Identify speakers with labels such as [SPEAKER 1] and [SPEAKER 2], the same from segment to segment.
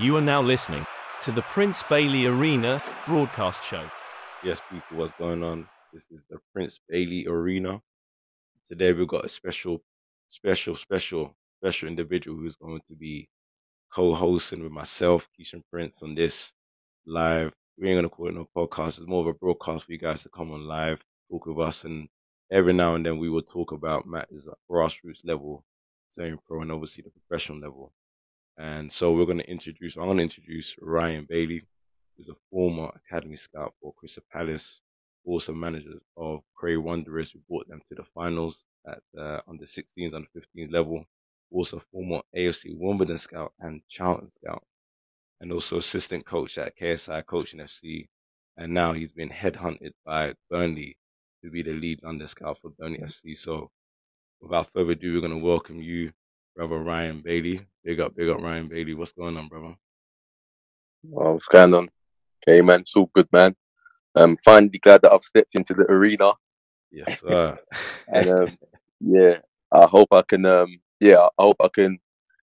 [SPEAKER 1] You are now listening to the Prince Bailey Arena broadcast show.
[SPEAKER 2] Yes, people, what's going on? This is the Prince Bailey Arena. Today we've got a special, special, special, special individual who's going to be co-hosting with myself, Kishan Prince, on this live. We ain't gonna call it no podcast. It's more of a broadcast for you guys to come on live, talk with us, and every now and then we will talk about matters at grassroots level, semi pro, and obviously the professional level. And so we're gonna introduce. I'm gonna introduce Ryan Bailey, who's a former academy scout for Crystal Palace, also manager of Cray Wanderers, who brought them to the finals at uh, under 16s, under 15 level. Also former AFC Wimbledon scout and Charlton scout, and also assistant coach at KSI Coaching FC. And now he's been headhunted by Burnley to be the lead under scout for Burnley FC. So without further ado, we're going to welcome you, brother Ryan Bailey. Big up, big up, Ryan Bailey. What's going on, brother?
[SPEAKER 3] Oh, what's going on? Okay, man, it's all good, man. I'm finally glad that I've stepped into the arena.
[SPEAKER 2] Yes, sir.
[SPEAKER 3] and um, yeah, I hope I can, um, yeah, I hope I can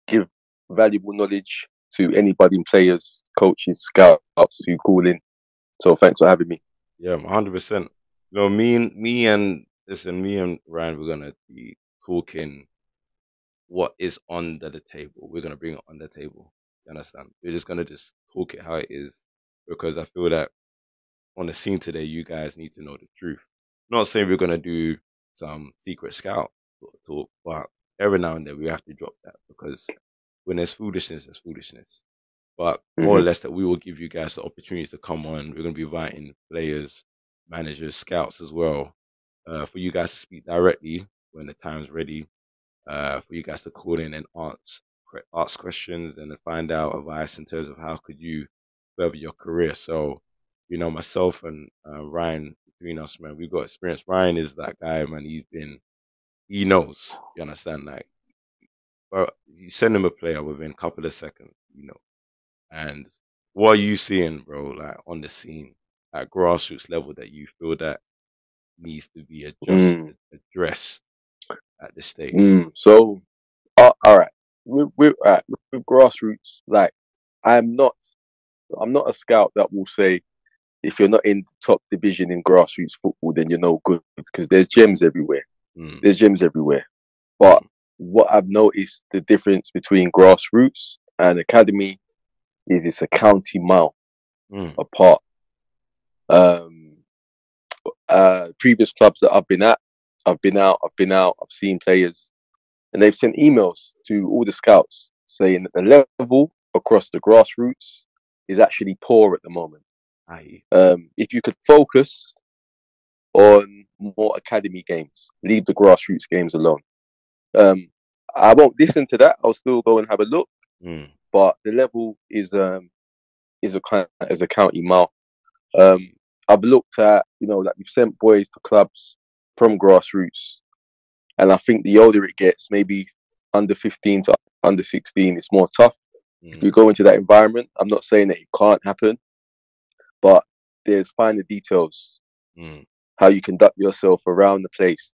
[SPEAKER 3] give valuable knowledge to anybody, players, coaches, scouts who call in. So thanks for having me.
[SPEAKER 2] Yeah, hundred percent. You know, me and me and listen, me and Ryan, we're gonna be talking what is under the table. We're gonna bring it on the table. You understand? We're just gonna just talk it how it is because I feel that on the scene today, you guys need to know the truth. I'm not saying we're gonna do some secret scout sort of talk, but every now and then we have to drop that because when there's foolishness, there's foolishness. But more or less that we will give you guys the opportunity to come on. We're gonna be inviting players, managers, scouts as well, uh, for you guys to speak directly when the time's ready, uh, for you guys to call in and ask ask questions and find out advice in terms of how could you further your career. So, you know, myself and uh, Ryan between us, man, we've got experience. Ryan is that guy, man. He's been, he knows. You understand, like, but you send him a player within a couple of seconds, you know. And what are you seeing, bro, like on the scene at grassroots level that you feel that needs to be adjusted, mm. addressed at this stage?
[SPEAKER 3] Mm. So, uh, all right, with, uh, with grassroots, like, I'm not, I'm not a scout that will say, if you're not in top division in grassroots football, then you're no good because there's gems everywhere.
[SPEAKER 2] Mm.
[SPEAKER 3] There's gems everywhere. But what I've noticed the difference between grassroots and academy is it's a county mile
[SPEAKER 2] Mm.
[SPEAKER 3] apart. Um, uh, previous clubs that I've been at, I've been out, I've been out, I've seen players, and they've sent emails to all the scouts saying that the level across the grassroots is actually poor at the moment.
[SPEAKER 2] Aye.
[SPEAKER 3] Um, if you could focus on more academy games, leave the grassroots games alone. Um, I won't listen to that. I'll still go and have a look,
[SPEAKER 2] Mm.
[SPEAKER 3] but the level is um is a kind as a county mile. Um, I've looked at you know like we've sent boys to clubs from grassroots, and I think the older it gets, maybe under 15 to under 16, it's more tough.
[SPEAKER 2] Mm.
[SPEAKER 3] You go into that environment. I'm not saying that it can't happen, but there's finer details
[SPEAKER 2] Mm.
[SPEAKER 3] how you conduct yourself around the place,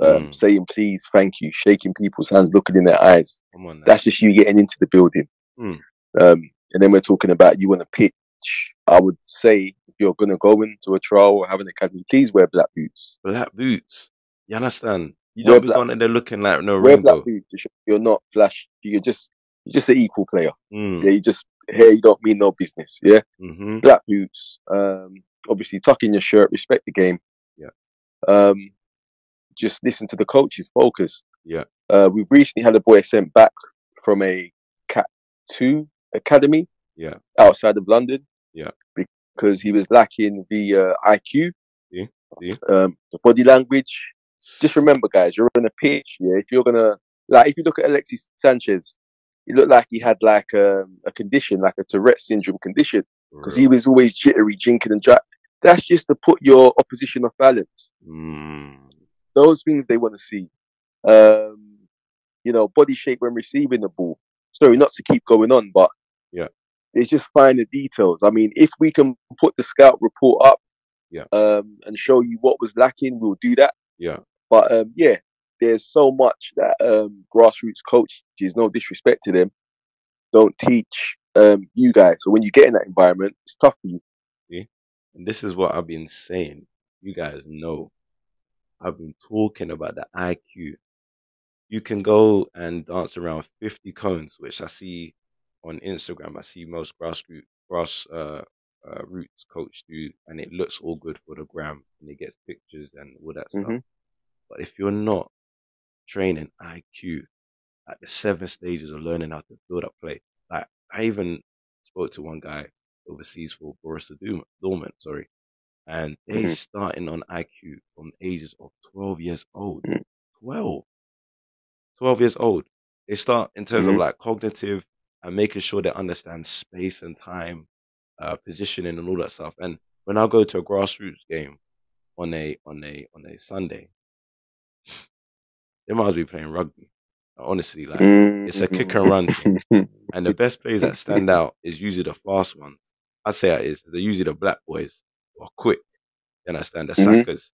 [SPEAKER 3] um,
[SPEAKER 2] Mm.
[SPEAKER 3] saying please, thank you, shaking people's hands, looking in their eyes.
[SPEAKER 2] Come on.
[SPEAKER 3] That's just you getting into the building.
[SPEAKER 2] Mm.
[SPEAKER 3] Um, and then we're talking about you on a pitch. I would say if you're going to go into a trial or have an academy, please wear black boots.
[SPEAKER 2] black boots. You understand? You
[SPEAKER 3] Wear
[SPEAKER 2] don't be
[SPEAKER 3] black-
[SPEAKER 2] going in there looking like no
[SPEAKER 3] Wear
[SPEAKER 2] rainbow.
[SPEAKER 3] black boots. You're not flash. You're just you're just an equal player.
[SPEAKER 2] Mm.
[SPEAKER 3] Yeah, you just here you don't mean no business. Yeah,
[SPEAKER 2] Mm-hmm.
[SPEAKER 3] black boots. Um, obviously tuck in your shirt, respect the game.
[SPEAKER 2] Yeah.
[SPEAKER 3] Um, just listen to the coaches, focus.
[SPEAKER 2] Yeah.
[SPEAKER 3] Uh, we've recently had a boy sent back from a Cat Two academy
[SPEAKER 2] Yeah.
[SPEAKER 3] outside of London.
[SPEAKER 2] Yeah.
[SPEAKER 3] Because he was lacking the uh, IQ,
[SPEAKER 2] See? See?
[SPEAKER 3] Um, the body language. Just remember, guys, you're on a pitch. Yeah, if you're gonna like, if you look at Alexis Sanchez, he looked like he had like um, a condition, like a Tourette syndrome condition because he was always jittery, jinking and jack. That's just to put your opposition off balance.
[SPEAKER 2] Mm.
[SPEAKER 3] Those things they want to see. Um, you know, body shape when receiving the ball. Sorry, not to keep going on, but
[SPEAKER 2] Yeah.
[SPEAKER 3] It's just finer details. I mean, if we can put the scout report up,
[SPEAKER 2] Yeah.
[SPEAKER 3] um, and show you what was lacking, we'll do that.
[SPEAKER 2] Yeah.
[SPEAKER 3] But um, yeah, there's so much that um, grassroots coaches, no disrespect to them, don't teach um, you guys. So when you get in that environment, it's tough for you.
[SPEAKER 2] And this is what I've been saying. You guys know. I've been talking about the IQ. You can go and dance around 50 cones, which I see on Instagram. I see most grassroots, grass, uh, uh, roots coach do, and it looks all good for the gram and it gets pictures and all that stuff.
[SPEAKER 3] Mhm.
[SPEAKER 2] But if you're not training IQ at the seven stages of learning how to build up play, like I even spoke to one guy overseas for Borussia Dortmund, sorry, and they
[SPEAKER 3] Mhm.
[SPEAKER 2] starting on IQ from the ages of 12 years old.
[SPEAKER 3] Mhm.
[SPEAKER 2] 12. 12 years old. They start in terms
[SPEAKER 3] Mhm.
[SPEAKER 2] of like cognitive and making sure they understand space and time, uh, positioning and all that stuff. And when I go to a grassroots game on a, on a, on a Sunday, they might as well be playing rugby. Honestly, like, it's a kick and run thing. And the best players that stand out is usually the fast ones. I say it is. They're usually the black boys are quick. You understand? The
[SPEAKER 3] Mhm.
[SPEAKER 2] sackers.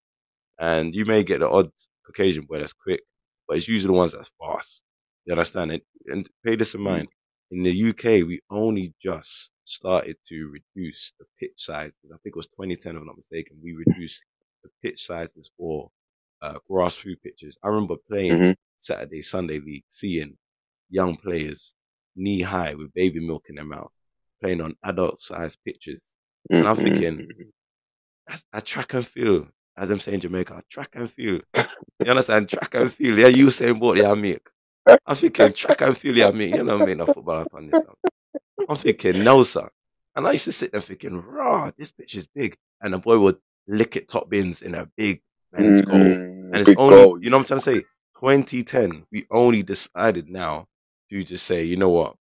[SPEAKER 2] And you may get the odd Caucasian boy that's quick, but it's usually the ones that's fast. You understand? it? and pay this in mind. In the UK, we only just started to reduce the pitch sizes. I think it was 2010, if I'm not mistaken. We reduced the pitch sizes for uh, grassroots pitches. I remember playing
[SPEAKER 3] Mhm.
[SPEAKER 2] Saturday, Sunday league, seeing young players knee high with baby milk in their mouth, playing on adult sized pitches. And I'm thinking, that's a track and field, as I'm saying, Jamaica, track and field. You understand? Track and field. Yeah, you saying what yeah, mate. I'm thinking track and field, yeah, mate. You know, make no football up on this. I'm thinking, no, sir. And I used to sit there thinking, rah, this pitch is big. And the boy would lick it top bins in a big men's mm-hmm. goal. And it's
[SPEAKER 3] Big
[SPEAKER 2] only,
[SPEAKER 3] goal.
[SPEAKER 2] you know what I'm trying to say? 2010, we only decided now to just say, you know what?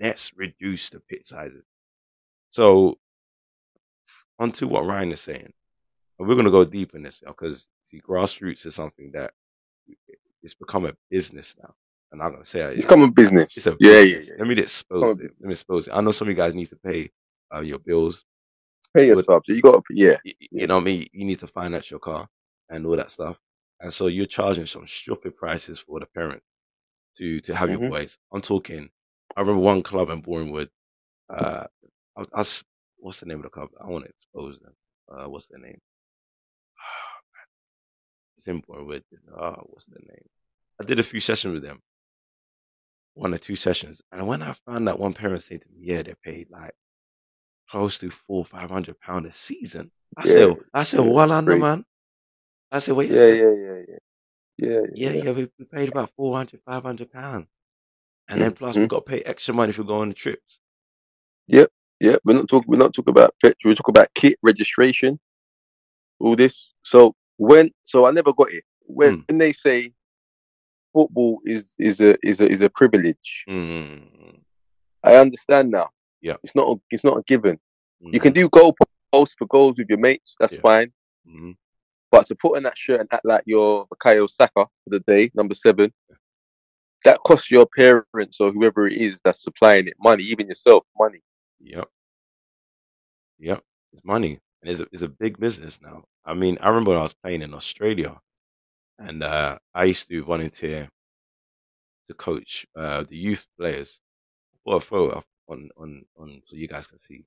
[SPEAKER 2] Let's reduce the pit sizes. So, onto what Ryan is saying. And we're going to go deep in this now because, see, grassroots is something that it's become a business now. And I'm not going to say it.
[SPEAKER 3] It's common business.
[SPEAKER 2] It's a
[SPEAKER 3] yeah, yeah,
[SPEAKER 2] business.
[SPEAKER 3] yeah.
[SPEAKER 2] Let me expose it. Let me expose it. I know some of you guys need to pay uh, your bills.
[SPEAKER 3] Pay your subs. You got yeah.
[SPEAKER 2] You, you know what I mean? You need to finance your car and all that stuff. And so you're charging some stupid prices for the parent to, to have your
[SPEAKER 3] Mhm.
[SPEAKER 2] boys. I'm talking, I remember one club in Bournemouth, uh, I, I what's the name of the club? I want to expose them. Uh, what's their name? It's in Bournemouth. Uh, what's their name? I did a few sessions with them. One or two sessions. And when I found that one parent said to me, yeah, they paid like close to four, five hundred pound a season. I
[SPEAKER 3] Yeah,
[SPEAKER 2] said, I said,
[SPEAKER 3] yeah,
[SPEAKER 2] well under man. I said, wait a
[SPEAKER 3] Yeah, yeah, yeah, yeah. Yeah,
[SPEAKER 2] Yeah, yeah, we, we paid about 400, 500 pounds. And then plus we
[SPEAKER 3] Mhm.
[SPEAKER 2] got to pay extra money if we go on the trips.
[SPEAKER 3] Yep, yep. we're not talking. We're not talking about petrol. We're talking about kit registration, all this. So when, so I never got it. When,
[SPEAKER 2] Hmm.
[SPEAKER 3] when they say football is is a is a is a privilege,
[SPEAKER 2] Mm,
[SPEAKER 3] I understand now.
[SPEAKER 2] Yeah.
[SPEAKER 3] it's not. A, it's not a given. You
[SPEAKER 2] mm,
[SPEAKER 3] can do goal posts for goals with your mates. That's
[SPEAKER 2] Yeah.
[SPEAKER 3] fine.
[SPEAKER 2] mm,
[SPEAKER 3] But to put on that shirt and act like you're Bukayo Saka for the day, number seven, that costs your parents or whoever it is that's supplying it money, even yourself money.
[SPEAKER 2] Yep. Yep. It's money. And it's a, it's a big business now. I mean, I remember I was playing in Australia and, uh, I used to volunteer to coach, uh, the youth players. Put a photo up on, on, on, so you guys can see.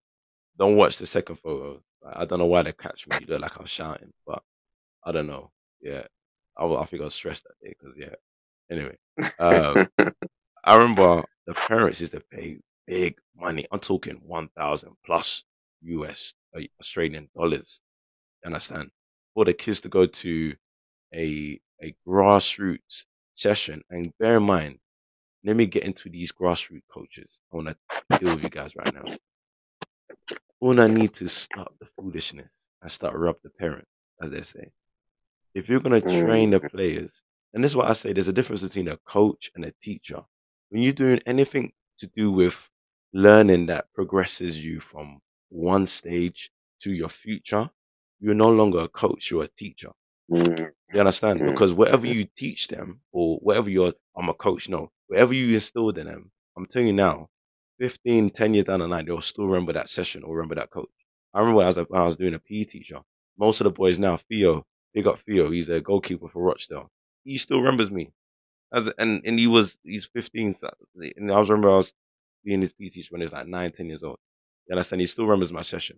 [SPEAKER 2] Don't watch the second photo. I don't know why they catch me. You look like I was shouting, but I don't know. Yeah. I, I think I was stressed that day because, yeah. Anyway, um, I remember the parents used to pay big money. I'm talking 1,000 plus US, uh, Australian dollars. Understand? For the kids to go to a, a grassroots session. And bear in mind, let me get into these grassroots coaches. I want to deal with you guys right now. All I need to stop the foolishness and start rub the parent, as they say. If you're going to train the players, and this is what I say, there's a difference between a coach and a teacher. When you're doing anything to do with learning that progresses you from one stage to your future, you're no longer a coach, you're a teacher.
[SPEAKER 3] Mm,
[SPEAKER 2] You understand?
[SPEAKER 3] Mm.
[SPEAKER 2] Because whatever you teach them, or whatever you're, I'm a coach, no, whatever you instilled in them, I'm telling you now, 15, 10 years down the line, they'll still remember that session or remember that coach. I remember when I I was doing a PE teacher, most of the boys now, Theo, big up Theo, he's a goalkeeper for Rochdale. He still remembers me. As, and, and he was, he's 15, and I was remember I was, being his PE teacher when he was like nine, ten years old. You understand? He still remembers my session.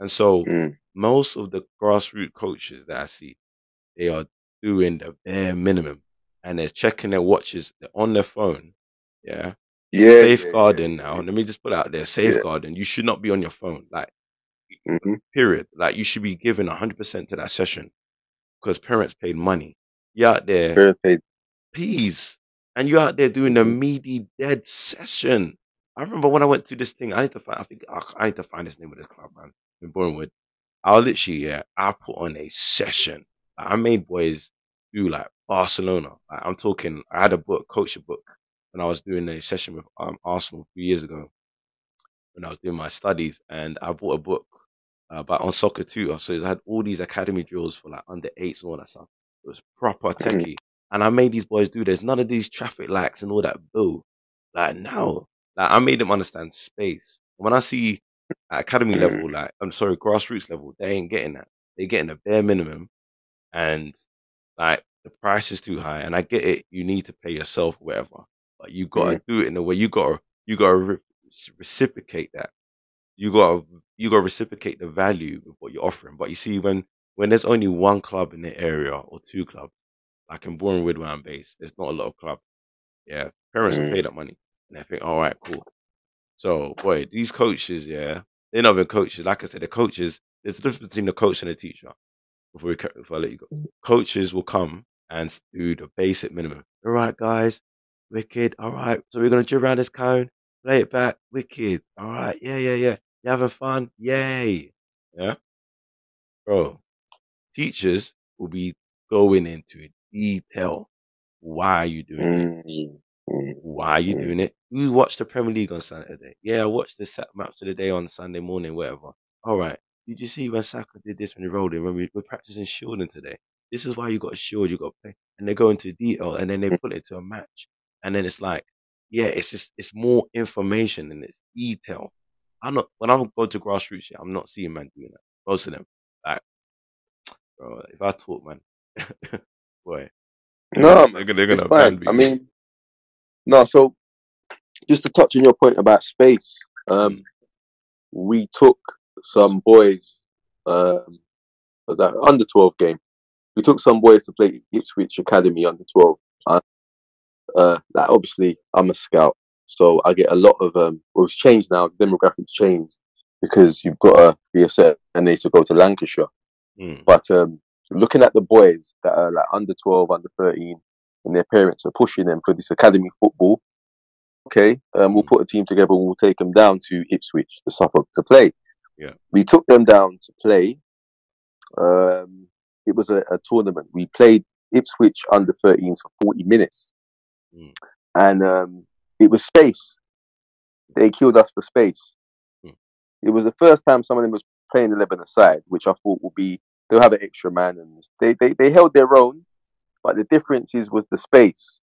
[SPEAKER 2] And so
[SPEAKER 3] Mm.
[SPEAKER 2] most of the grassroots coaches that I see, they are doing the bare minimum and they're checking their watches. They're on their phone. Yeah.
[SPEAKER 3] Yeah.
[SPEAKER 2] safeguarding now. Let me just put it out there. Safeguarding. You should not be on your phone. Like,
[SPEAKER 3] hmm
[SPEAKER 2] period. Like, you should be giving 100% to that session because parents paid money. You're out there,
[SPEAKER 3] Very paid.
[SPEAKER 2] peas, and you're out there doing the
[SPEAKER 3] Mhm.
[SPEAKER 2] meaty dead session. I remember when I went to this thing, I need to find, I think, ah, I need to find this name of this club, man, in Bournemouth. I literally, yeah, I put on a session. I made boys do like Barcelona. Like, I'm talking, I had a book, coach a book, when I was doing a session with um, Arsenal a few years ago when I was doing my studies, and I bought a book uh, about on soccer too. So I had all these academy drills for like under eights and all that stuff. It was proper techie, and I made these boys do. There's none of these traffic lights and all that boo. Like now, like I made them understand space. When I see at academy
[SPEAKER 3] Mm.
[SPEAKER 2] level, like I'm sorry, grassroots level, they ain't getting that. They're getting a bare minimum, and like the price is too high. And I get it, you need to pay yourself, whatever, but you gotta do it in a way. You gotta you gotta re- reciprocate that. You gotta you gotta reciprocate the value of what you're offering. But you see, when when there's only one club in the area or two clubs, like in Bournemouth where I'm based, there's not a lot of clubs. Yeah, parents
[SPEAKER 3] Mm.
[SPEAKER 2] pay that money, and they think, all right, cool. So, boy, these coaches, yeah, they're not even coaches. Like I said, the coaches. There's a difference between the coach and the teacher. Before we before I let you go, coaches will come and do the basic minimum. All right, guys, wicked. All right, so we're gonna drill around this cone, play it back, wicked. All right, yeah, yeah, yeah. You having fun? Yay, yeah, bro. Teachers will be going into detail. Why are you doing it?
[SPEAKER 3] Mm. Mm.
[SPEAKER 2] Why are you
[SPEAKER 3] Mm.
[SPEAKER 2] doing it? You watched the Premier League on Saturday. Yeah, I watched the Sat match of the day on Sunday morning, whatever. All right. Did you see when Saka did this when he rolled in? When we, we're practicing shielding today. This is why you got shield, you got to play. And they go into detail and then they put it to a match. And then it's like, yeah, it's just, it's more information and it's detail. I'm not, when I'm going to grassroots, yeah, I'm not seeing man doing that. Most of them. Like, bro, if I talk, man, boy.
[SPEAKER 3] No,
[SPEAKER 2] they're gonna, they're gonna ban
[SPEAKER 3] I mean, no. So, just to touch on your point about space, um, we took some boys, um, that under twelve game. We took some boys to play Ipswich Academy under twelve. Uh, uh, like obviously, I'm a scout, so I get a lot of um. Well, it's changed now. Demographics changed because you've got to be a set certain age to go to Lancashire.
[SPEAKER 2] Mm,
[SPEAKER 3] But um, looking at the boys that are like under 12, under 13, and their parents are pushing them for this academy football, okay, um, we'll put a team together. We'll take them down to Ipswich, to Suffolk, to play.
[SPEAKER 2] Yeah.
[SPEAKER 3] We took them down to play. Um, it was a, a tournament. We played Ipswich under 13s for 40 minutes.
[SPEAKER 2] Mm.
[SPEAKER 3] And um, it was space. They killed us for space.
[SPEAKER 2] Mm.
[SPEAKER 3] It was the first time some of them was playing 11 aside, which I thought would be they'll have an extra man, and they, they, they held their own, but the difference is was the space.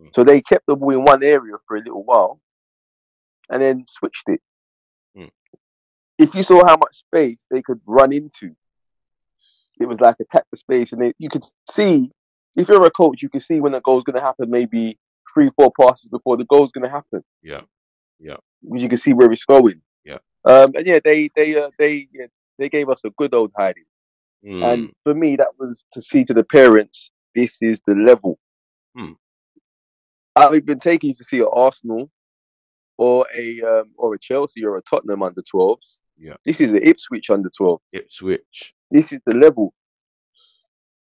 [SPEAKER 2] Mm.
[SPEAKER 3] So they kept the ball in one area for a little while, and then switched it. If you saw how much space they could run into, it was like attack the space, and they, you could see. If you're a coach, you can see when the goal's going to happen. Maybe three, four passes before the goal's going to happen.
[SPEAKER 2] yeah. Yeah.
[SPEAKER 3] You can see where it's going.
[SPEAKER 2] Yeah.
[SPEAKER 3] Um, and yeah, they they uh, they yeah, they gave us a good old hiding.
[SPEAKER 2] Mm,
[SPEAKER 3] And for me, that was to see to the parents, this is the level.
[SPEAKER 2] Hmm.
[SPEAKER 3] I've been taking you to see an Arsenal or a um, or a Chelsea or a Tottenham under 12s.
[SPEAKER 2] Yeah.
[SPEAKER 3] This is an Ipswich under 12.
[SPEAKER 2] Ipswich.
[SPEAKER 3] This is the level.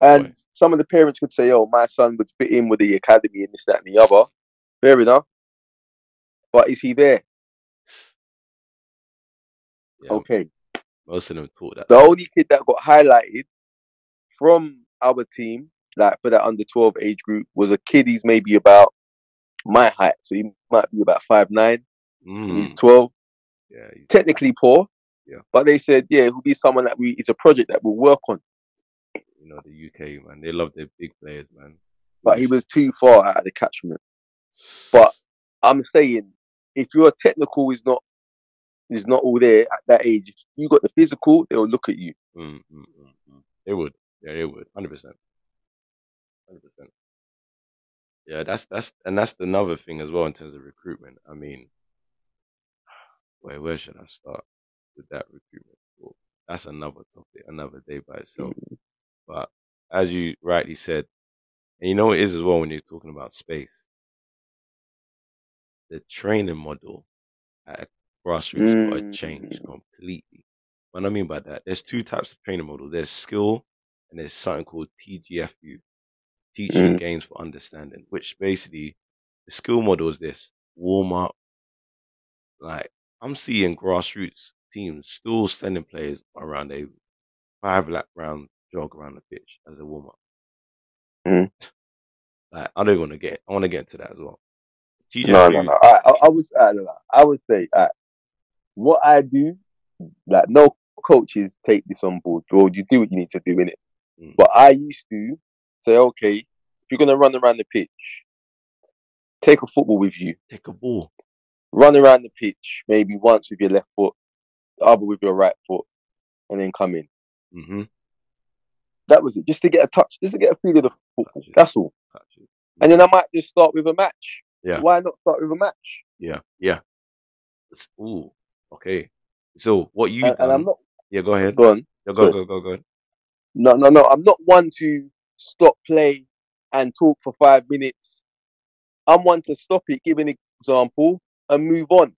[SPEAKER 3] And
[SPEAKER 2] Boy.
[SPEAKER 3] some of the parents could say, "Oh, my son would fit in with the academy and this, that, and the other." Fair enough. But is he there?
[SPEAKER 2] Yeah,
[SPEAKER 3] Okay.
[SPEAKER 2] most of them taught that.
[SPEAKER 3] The only kid that got highlighted from our team, like for that under 12 age group, was a kid. He's maybe about my height, so he might be about five nine. He's
[SPEAKER 2] Mm,
[SPEAKER 3] 12.
[SPEAKER 2] yeah, you-
[SPEAKER 3] Technically poor.
[SPEAKER 2] Yeah.
[SPEAKER 3] But they said, yeah, he'll be someone that we. It's a project that we'll work on.
[SPEAKER 2] you know the UK man, they love their big players, man.
[SPEAKER 3] But he was too far out of the catchment. But I'm saying, if your technical is not is not all there at that age, if you got the physical, they'll look at you.
[SPEAKER 2] Mm, mm, mm, mm. They would, yeah, they would, hundred percent, hundred percent. Yeah, that's that's and that's another thing as well in terms of recruitment. I mean, Wait, where should I start with that recruitment? Well, that's another topic, another day by itself. But as you rightly said, and you know it is as well when you're talking about space, the training model at grassroots got to change
[SPEAKER 3] Mm.
[SPEAKER 2] completely. What I mean by that, there's two types of training model. There's skill and there's something called TGFU, teaching
[SPEAKER 3] Mm.
[SPEAKER 2] games for understanding, which basically the skill model is this warm up. Like I'm seeing grassroots teams still sending players around a five lap round jog around the pitch as a warm up.
[SPEAKER 3] Mhm.
[SPEAKER 2] Like I don't want to get, I want to get into that as well. TGFU,
[SPEAKER 3] No, no, no. I, I, I was, I. I would say, uh, what I do, like, no coaches take this on board. Well, you do what you need to do in it.
[SPEAKER 2] Mm.
[SPEAKER 3] But I used to say, okay, if you're gonna run around the pitch, take a football with you.
[SPEAKER 2] take a ball.
[SPEAKER 3] Run around the pitch, maybe once with your left foot, the other with your right foot, and then come in.
[SPEAKER 2] hmm
[SPEAKER 3] That was it. Just to get a touch, just to get a feel of the football. That's all. And then I might just start with a match.
[SPEAKER 2] Yeah.
[SPEAKER 3] Why not start with a match?
[SPEAKER 2] Yeah, yeah. It's- Ooh, okay. So what you
[SPEAKER 3] And, and I'm not
[SPEAKER 2] yeah, go ahead.
[SPEAKER 3] gone.
[SPEAKER 2] Yeah, go,
[SPEAKER 3] sorry.
[SPEAKER 2] go, go, go.
[SPEAKER 3] No, no, no. I'm not one to stop play and talk for five minutes. I'm one to stop it, give an example, and move on.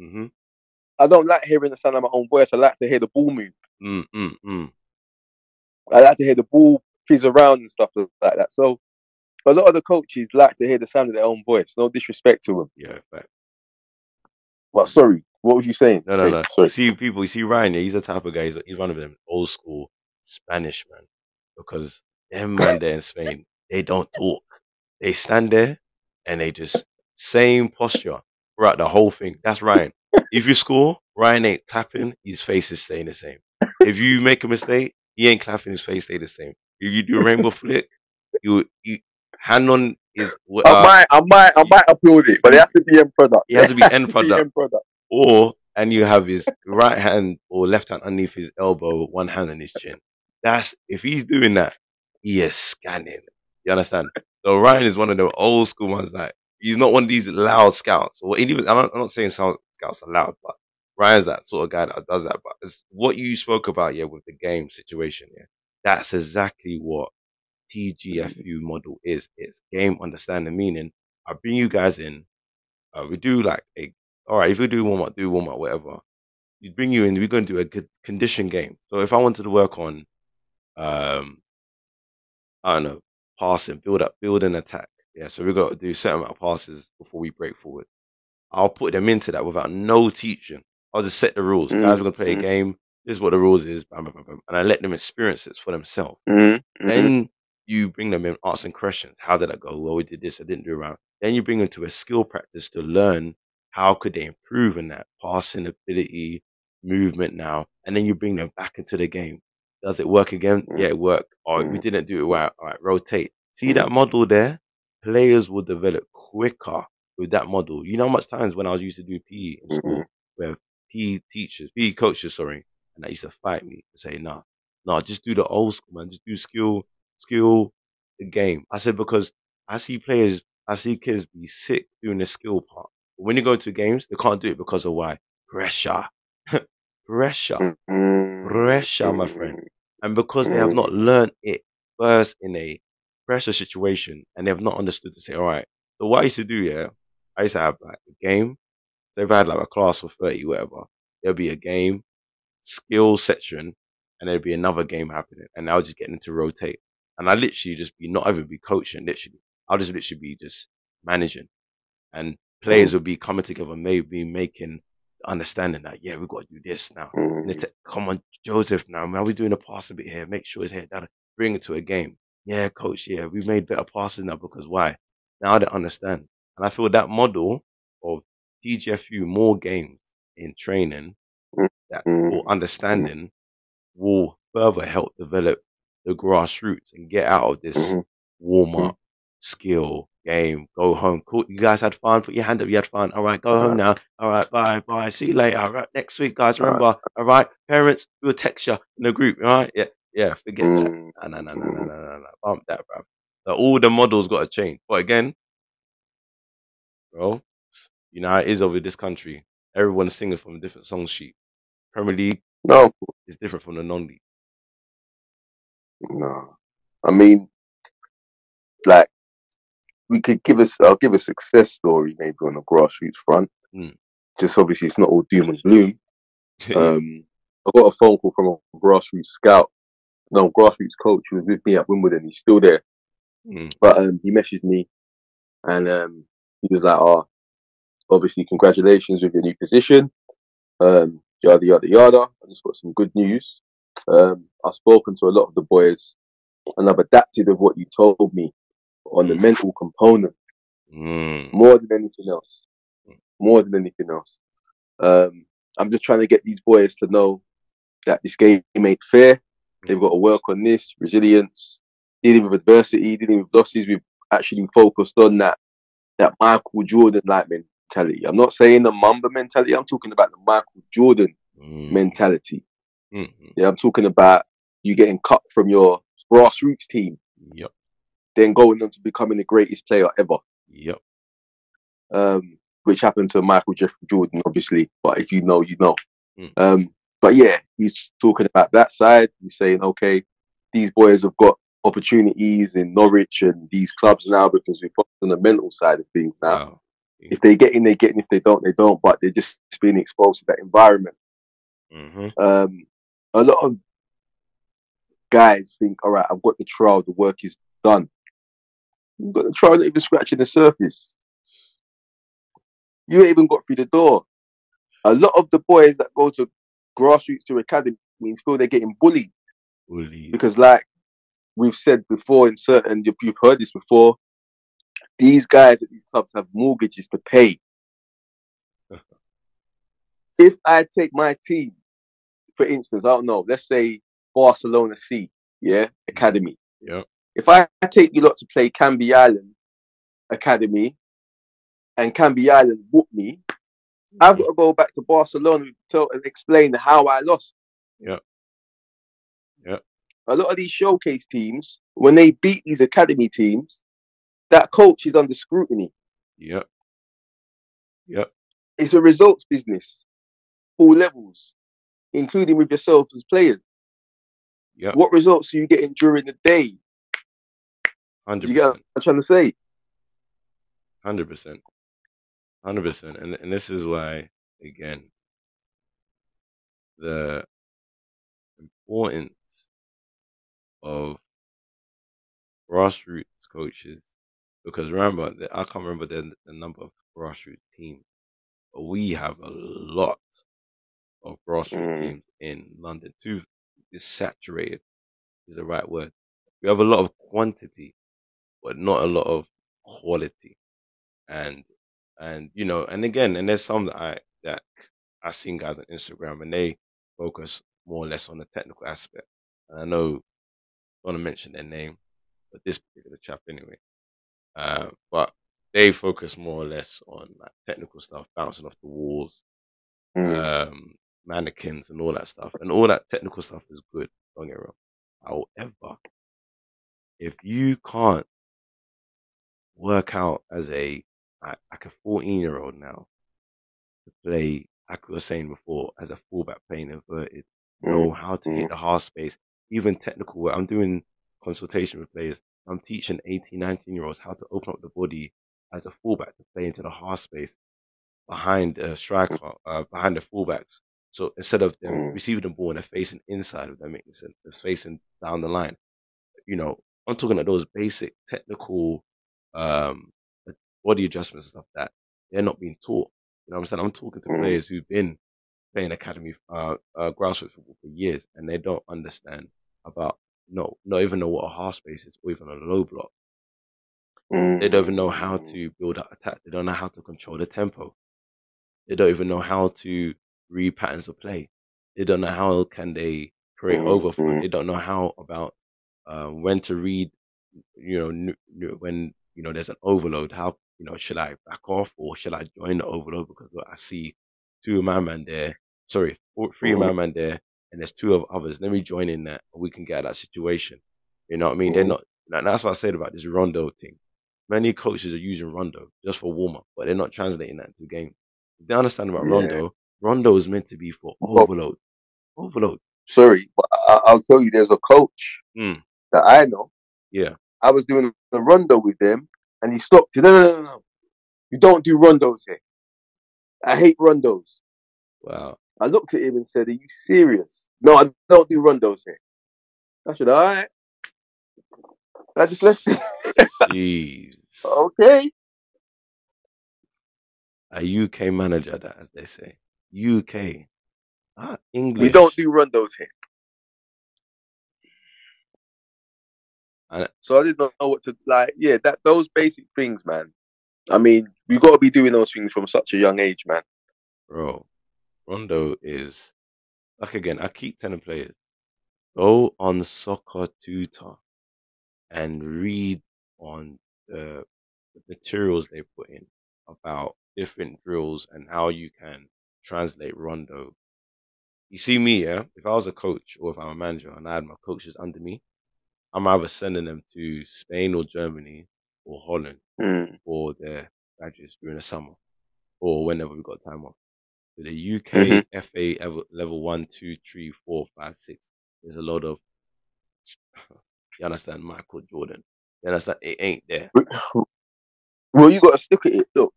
[SPEAKER 2] Mm-hmm.
[SPEAKER 3] I don't like hearing the sound of my own voice. I like to hear the ball move.
[SPEAKER 2] Mm, mm, mm.
[SPEAKER 3] I like to hear the ball fizz around and stuff like that. So a lot of the coaches like to hear the sound of their own voice. No disrespect to them.
[SPEAKER 2] Yeah, fact.
[SPEAKER 3] But sorry, what was you saying?
[SPEAKER 2] No, no,
[SPEAKER 3] Hey,
[SPEAKER 2] no.
[SPEAKER 3] Sorry.
[SPEAKER 2] see people, you see Ryan, yeah, he's the type of guy, he's, he's one of them old school Spanish man. Because them man there in Spain, they don't talk. They stand there and they just same posture throughout the whole thing. That's Ryan. if you score, Ryan ain't clapping, his face is staying the same. If you make a mistake, he ain't clapping, his face stay the same. If you do a rainbow flick, you, you hand on his
[SPEAKER 3] I
[SPEAKER 2] uh,
[SPEAKER 3] might, I might, I might upload it, but it has to be end product.
[SPEAKER 2] It has to be end product.
[SPEAKER 3] end product.
[SPEAKER 2] or and you have his right hand or left hand underneath his elbow, one hand on his chin. That's if he's doing that, he is scanning. You understand? So Ryan is one of the old school ones. Like he's not one of these loud scouts. Or even I'm not, I'm not saying scouts are loud, but Ryan's that sort of guy that does that. But it's what you spoke about, yeah, with the game situation, yeah, that's exactly what TGFU model is. It's game understanding. Meaning, I bring you guys in. Uh, we do like a all right, if we do warm up, do warm up, whatever. You bring you in, we're going to do a good condition game. So if I wanted to work on, um, I don't know, passing, build up, build an attack. Yeah, so we've got to do a certain amount of passes before we break forward. I'll put them into that without no teaching. I'll just set the rules.
[SPEAKER 3] Mm,
[SPEAKER 2] Guys, we're going to play a game. This is what the rules is. Bam, bam, bam, bam. And I let them experience it for themselves.
[SPEAKER 3] Mm-hmm.
[SPEAKER 2] Then you bring them in, asking questions. How did that go? Well, we did this. I didn't do it right. Then you bring them to a skill practice to learn how could they improve in that passing ability, movement now, and then you bring them back into the game. Does it work again? Yeah, it worked. Or we didn't do it right. All right, rotate. See mm-hmm. that model there? Players will develop quicker with that model. You know how much times when I was used to do PE in school, mm-hmm. where PE teachers, PE coaches, sorry, and they used to fight me to say, nah, nah, just do the old school, man. Just do skill, skill the game. I said, because I see players, I see kids be sick doing the skill part. But when you go to games, they can't do it because of why? Pressure. Pressure.
[SPEAKER 3] Mm-hmm.
[SPEAKER 2] Pressure, my mm-hmm. friend. And because they have mm-hmm. not learned it first in a pressure situation and they have not understood to say, all right, so what I used to do, yeah, I used to have like a game. So if I had like a class of 30, whatever, there'll be a game, skill section, and there'll be another game happening. And I'll just get them to rotate. And I literally just be not even be coaching, literally. I'll just literally be just managing. And players mm-hmm. will be coming together, maybe making understanding that, yeah, we've got to do this now. And it's come on, Joseph, now, man, we're doing a pass a bit here. Make sure it's here. That bring it to a game. Yeah, coach. Yeah, we made better passes now because why? Now they understand. And I feel that model of TGFU more games in training that
[SPEAKER 3] Mm.
[SPEAKER 2] or understanding will further help develop the grassroots and get out of this
[SPEAKER 3] Mhm.
[SPEAKER 2] warm up skill game. Go home. Cool. You guys had fun. Put your hand up. You had fun. All right. Go home now. All right. Bye. Bye. See you later. All right. Next week, guys. Remember. All right. Parents, we'll text you in the group. All right. Yeah. Yeah. Forget that.
[SPEAKER 3] Mm.
[SPEAKER 2] No, no, no, no, no, no, no, no. Bump that, bro. So all the models got to change. But again, bro, you know how it is over this country. everyone's singing from a different song sheet. Premier League
[SPEAKER 3] No,
[SPEAKER 2] is different from the non-league.
[SPEAKER 3] no. I mean, we could give us. I'll give a success story maybe on the grassroots front.
[SPEAKER 2] Mm.
[SPEAKER 3] Just obviously, it's not all doom and gloom. Um, I got a phone call from a grassroots scout, no grassroots coach who was with me at Wimbledon. He's still there,
[SPEAKER 2] Mm.
[SPEAKER 3] but um, he messaged me, and um, he was like, "Oh, obviously, congratulations with your new position. Um, yada yada yada. I just got some good news. Um, I've spoken to a lot of the boys, and I've adapted of what you told me on the
[SPEAKER 2] Mm.
[SPEAKER 3] mental component
[SPEAKER 2] Mm.
[SPEAKER 3] more than anything else. More than anything else. Um, I'm just trying to get these boys to know that this game ain't fair. They've got to work on this resilience, dealing with adversity, dealing with losses. We've actually focused on that that Michael Jordan like mentality. I'm not saying the Mamba mentality. I'm talking about the Michael Jordan
[SPEAKER 2] Mm.
[SPEAKER 3] mentality.
[SPEAKER 2] Mm.
[SPEAKER 3] Yeah, I'm talking about you getting cut from your grassroots team,
[SPEAKER 2] Yep.
[SPEAKER 3] Then going on to becoming the greatest player ever.
[SPEAKER 2] Yep.
[SPEAKER 3] um, which happened to Michael Jeffrey Jordan, obviously. But if you know, you know.
[SPEAKER 2] Mm.
[SPEAKER 3] Um, but yeah, he's talking about that side. He's saying, okay, these boys have got opportunities in Norwich and these clubs now because we've focus on the mental side of things now.
[SPEAKER 2] Wow.
[SPEAKER 3] If they get in, they get in. If they don't, they don't. But they're just being exposed to that environment.
[SPEAKER 2] hmm
[SPEAKER 3] Um, a lot of guys think, all right, I've got the trial, the work is done. You've got the trial, not even scratching the surface. You ain't even got through the door. A lot of the boys that go to grassroots to academies feel they're getting bullied
[SPEAKER 2] Bully.
[SPEAKER 3] because, like we've said before in certain, you've heard this before, these guys at these clubs have mortgages to pay. if I take my team, for instance, I don't know, let's say Barcelona C, yeah, academy.
[SPEAKER 2] Yep.
[SPEAKER 3] If I take you lot to play Canvey Island Academy and Canvey Island book me, I've got to go back to Barcelona to and explain how I lost.
[SPEAKER 2] Yeah. Yep.
[SPEAKER 3] A lot of these showcase teams, when they beat these academy teams, that coach is under scrutiny.
[SPEAKER 2] Yeah. Yep.
[SPEAKER 3] It's a results business, all levels, including with yourself as players.
[SPEAKER 2] Yep.
[SPEAKER 3] What results are you getting during the day?
[SPEAKER 2] Hundred
[SPEAKER 3] You
[SPEAKER 2] percent.
[SPEAKER 3] I'm trying to say?
[SPEAKER 2] Hundred percent. Hundred percent. And and this is why again the importance of grassroots coaches because remember I can't remember the, the number of grassroots teams, but we have a lot of grassroots
[SPEAKER 3] Mm.
[SPEAKER 2] teams in London. Too is saturated is the right word. We have a lot of quantity, but not a lot of quality. And and you know, and again, and there's some that I that I've seen guys on Instagram and they focus more or less on the technical aspect. And I know I don't want to mention their name, but this particular chap anyway. Uh, but they focus more or less on like technical stuff, bouncing off the walls,
[SPEAKER 3] Mm.
[SPEAKER 2] um, mannequins and all that stuff. And all that technical stuff is good, don't get wrong. However, if you can't work out as a like, a 14 year old now to play, like we were saying before, as a fullback playing inverted, mm-hmm. know how to hit mm-hmm. the half space, even technical work. I'm doing consultation with players. I'm teaching 18, 19 year olds how to open up the body as a fullback to play into the half space behind the mm-hmm. striker, uh, behind the fullbacks. So instead of them receiving the ball and they're facing inside of them, making sense, they're facing down the line. You know, I'm talking about those basic technical, um, body adjustments and stuff that they're not being taught. You know what I'm saying? I'm talking to
[SPEAKER 3] Mm.
[SPEAKER 2] players who've been playing academy, uh, uh, grassroots football for years and they don't understand about, no, not even know what a half space is or even a low block.
[SPEAKER 3] Mm.
[SPEAKER 2] They don't even know how to build up attack. They don't know how to control the tempo. They don't even know how to read patterns of play. They don't know how can they create
[SPEAKER 3] Mhm,
[SPEAKER 2] overflow.
[SPEAKER 3] mhm.
[SPEAKER 2] They don't know how about uh, when to read. You know, n- n- when you know there's an overload. How you know should I back off or should I join the overload because look, I see two man man there. Sorry, four, three
[SPEAKER 3] Mhm.
[SPEAKER 2] man man there, and there's two of others. Let me join in that. We can get out of that situation. You know what I mean? They're
[SPEAKER 3] Mhm.
[SPEAKER 2] not. That's what I said about this Rondo thing. Many coaches are using Rondo just for warm up, but they're not translating that into the game. They understand about
[SPEAKER 3] Yeah.
[SPEAKER 2] Rondo. Rondo is meant to be for overload. Overload.
[SPEAKER 3] Sorry, but I, I'll tell you, there's a coach
[SPEAKER 2] Mm.
[SPEAKER 3] that I know.
[SPEAKER 2] Yeah.
[SPEAKER 3] I was doing a rondo with them, and he stopped. it. No, no, no, no. You don't do rondos here. I hate rondos.
[SPEAKER 2] Wow.
[SPEAKER 3] I looked at him and said, "Are you serious?" No, I don't do rondos here. I said, "All right." I just left.
[SPEAKER 2] Jeez.
[SPEAKER 3] okay.
[SPEAKER 2] A UK manager, that as they say. UK. Ah, English.
[SPEAKER 3] We don't do rondos here.
[SPEAKER 2] And-
[SPEAKER 3] so I did not know what to like. Yeah, that those basic things, man. I mean, we got to be doing those things from such a young age, man.
[SPEAKER 2] Bro, Rondo is like again. I keep telling players, go on Soccer Tutor and read on the, the materials they put in about different drills and how you can translate Rondo. You see me, yeah. If I was a coach or if I'm a manager and I had my coaches under me, I'm either sending them to Spain or Germany or Holland
[SPEAKER 3] Mm.
[SPEAKER 2] for their badges during the summer or whenever we've got time off. So the UK
[SPEAKER 3] Mhm.
[SPEAKER 2] FA level, one, two, three, four, five, six. There's a lot of, you understand, Michael Jordan. You understand? It ain't there.
[SPEAKER 3] Well, you got to stick at it. Look,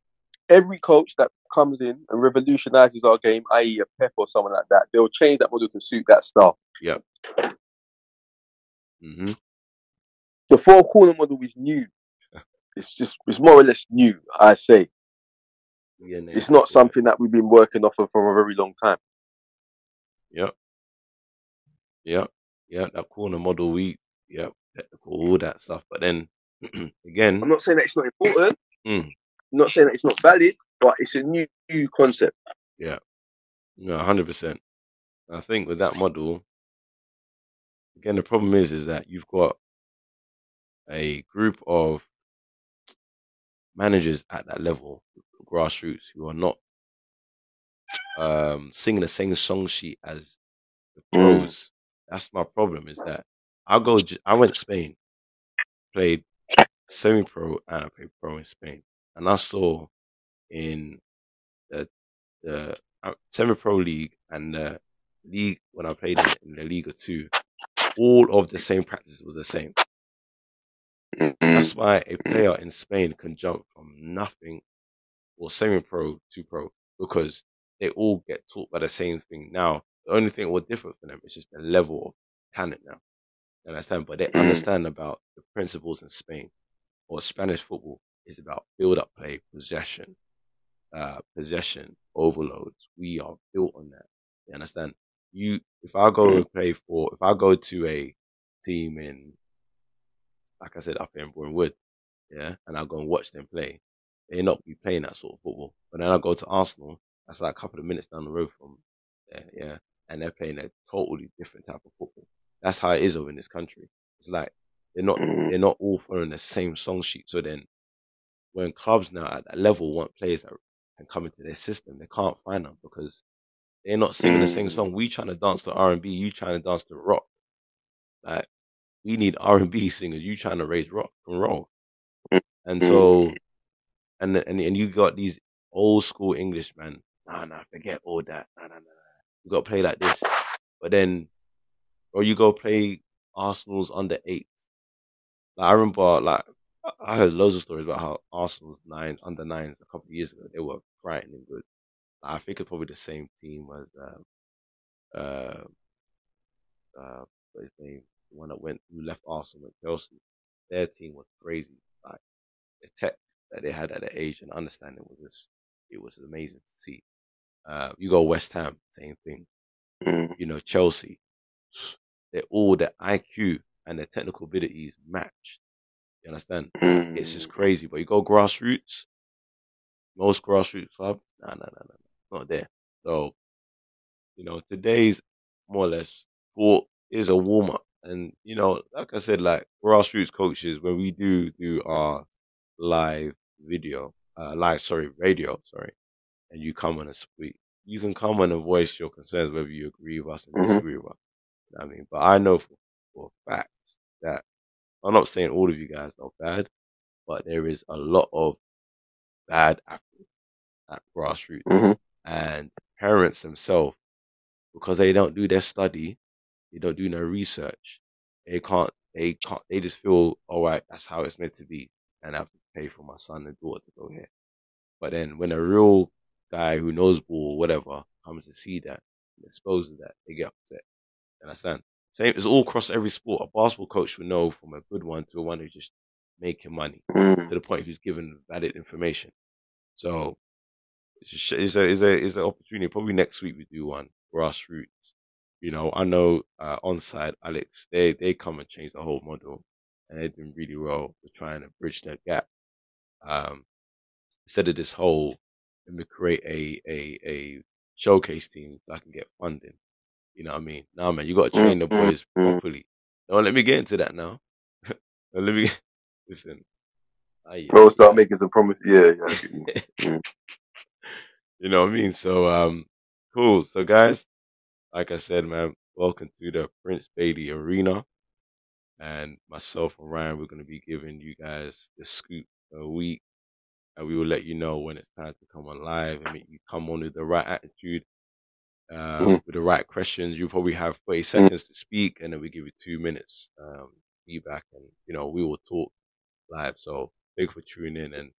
[SPEAKER 3] every coach that comes in and revolutionizes our game, i.e., a Pep or someone like that, they'll change that model to suit that style.
[SPEAKER 2] Hmm
[SPEAKER 3] The four corner model is new. It's just, it's more or less new. I say
[SPEAKER 2] Yeah,
[SPEAKER 3] it's not something that we've been working off of for a very long time.
[SPEAKER 2] Yep. Yep. Yep. That corner model, we, yep, technical, all that stuff. But then, again,
[SPEAKER 3] I'm not saying that it's not important.
[SPEAKER 2] Mm.
[SPEAKER 3] I'm not saying that it's not valid, but it's a new, new concept. Yeah.
[SPEAKER 2] No, hundred percent. I think with that model, again, the problem is is that you've got a group of managers at that level, grassroots, who are not um, singing the same song sheet as the
[SPEAKER 3] Mm.
[SPEAKER 2] pros. That's my problem. Is that I go, I went to Spain, played semi-pro, and I played pro in Spain, and I saw in the the uh, semi-pro league and the league when I played in, in the Liga Two, all of the same practices was the same. That's why a player in Spain can jump from nothing or semi-pro to pro because they all get taught by the same thing. Now, the only thing what different for them is just the level of talent now. You understand? But they
[SPEAKER 3] Mm.
[SPEAKER 2] understand about the principles in Spain or Spanish football is about build-up play, possession, uh, possession, overloads. We are built on that. You understand? You, if I go and play for, if I go to a team in, like I said, up in Bournemouth, yeah, and I go and watch them play, they not be playing that sort of football. But then I go to Arsenal, that's like a couple of minutes down the road from there, yeah, and they're playing a totally different type of football. That's how it is over in this country. It's like they're not
[SPEAKER 3] Mm.
[SPEAKER 2] they're not all following the same song sheet. So then, when clubs now at that level want players that can come into their system, they can't find them because they're not singing the same
[SPEAKER 3] Mm.
[SPEAKER 2] song. We trying to dance to R and B, you trying to dance to rock. Like we need R and B singers. You trying to raise rock and roll. And so, and and and you got these old school English man. Nah, nah, forget all that. Nah, nah, nah. nah. You got to play like this. But then, or you go play Arsenal's under eights. Like I remember, like I- I heard loads of stories about how Arsenal's nine under nines a couple of years ago they were frightening good. I think it's probably the same team as um, uh, uh, his name, the one that went who left Arsenal went Chelsea. Their team was crazy. Like the tech that they had at the age and understanding was just it was amazing to see. Uh, you go West Ham, same thing.
[SPEAKER 3] Mm.
[SPEAKER 2] You know Chelsea, they're all the IQ and their technical abilities matched. You understand?
[SPEAKER 3] Mm.
[SPEAKER 2] It's just crazy. But you go grassroots, most grassroots clubs, nah, nah, nah, nah, not there. So, you know, today's more or less sport is a warm up. And, you know, like I said, like grassroots coaches, when we do do our live video, uh, live, sorry, radio, sorry, and you come on and speak, you can come on and voice your concerns, whether you agree with us and
[SPEAKER 3] Mhm.
[SPEAKER 2] disagree with us. You know what I mean, but I know for, for a fact that I'm not saying all of you guys are bad, but there is a lot of bad athletes at grassroots
[SPEAKER 3] Mhm.
[SPEAKER 2] And parents themselves, because they don't do their study, they don't do no research, they can't, they can't, they just feel, all right, that's how it's meant to be, and I have to pay for my son and daughter to go here. But then when a real guy who knows ball or whatever comes to see that and exposes that, they get upset. You understand? Same, it's all across every sport. A basketball coach will know from a good one to a one who's just making money
[SPEAKER 3] Mm.
[SPEAKER 2] to the point who's given valid information. So it's a, it's a, it's a, it's an opportunity. Probably next week we do one grassroots. You know, I know, uh, onside Alex, they, they come and change the whole model and they're doing really well with trying to bridge that gap. Um, instead of this whole, let me create a, a, a showcase team so I can get funding. You know what I mean? Nah, man, you got to train the
[SPEAKER 3] Mm, mm,
[SPEAKER 2] boys
[SPEAKER 3] mm.
[SPEAKER 2] properly. Don't let me get into that now. Don't let me, listen. I,
[SPEAKER 3] We'll start making some promises. Yeah, yeah. Get. Mm.
[SPEAKER 2] You know what I mean? So, um, cool. So guys, like I said, man, welcome to the Prince Bailey Arena. And myself and Ryan, we're going to be giving you guys the scoop a week. And we will let you know when it's time to come on live and make you come on with the right attitude, um,
[SPEAKER 3] Mhm.
[SPEAKER 2] with the right questions. You probably have 30 seconds to speak and then we give you two minutes, um, feedback and, you know, we will talk live. So thank you for tuning in and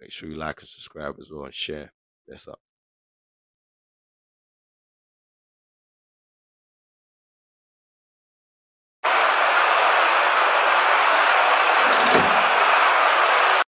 [SPEAKER 2] make sure you like and subscribe as well and share. That's up.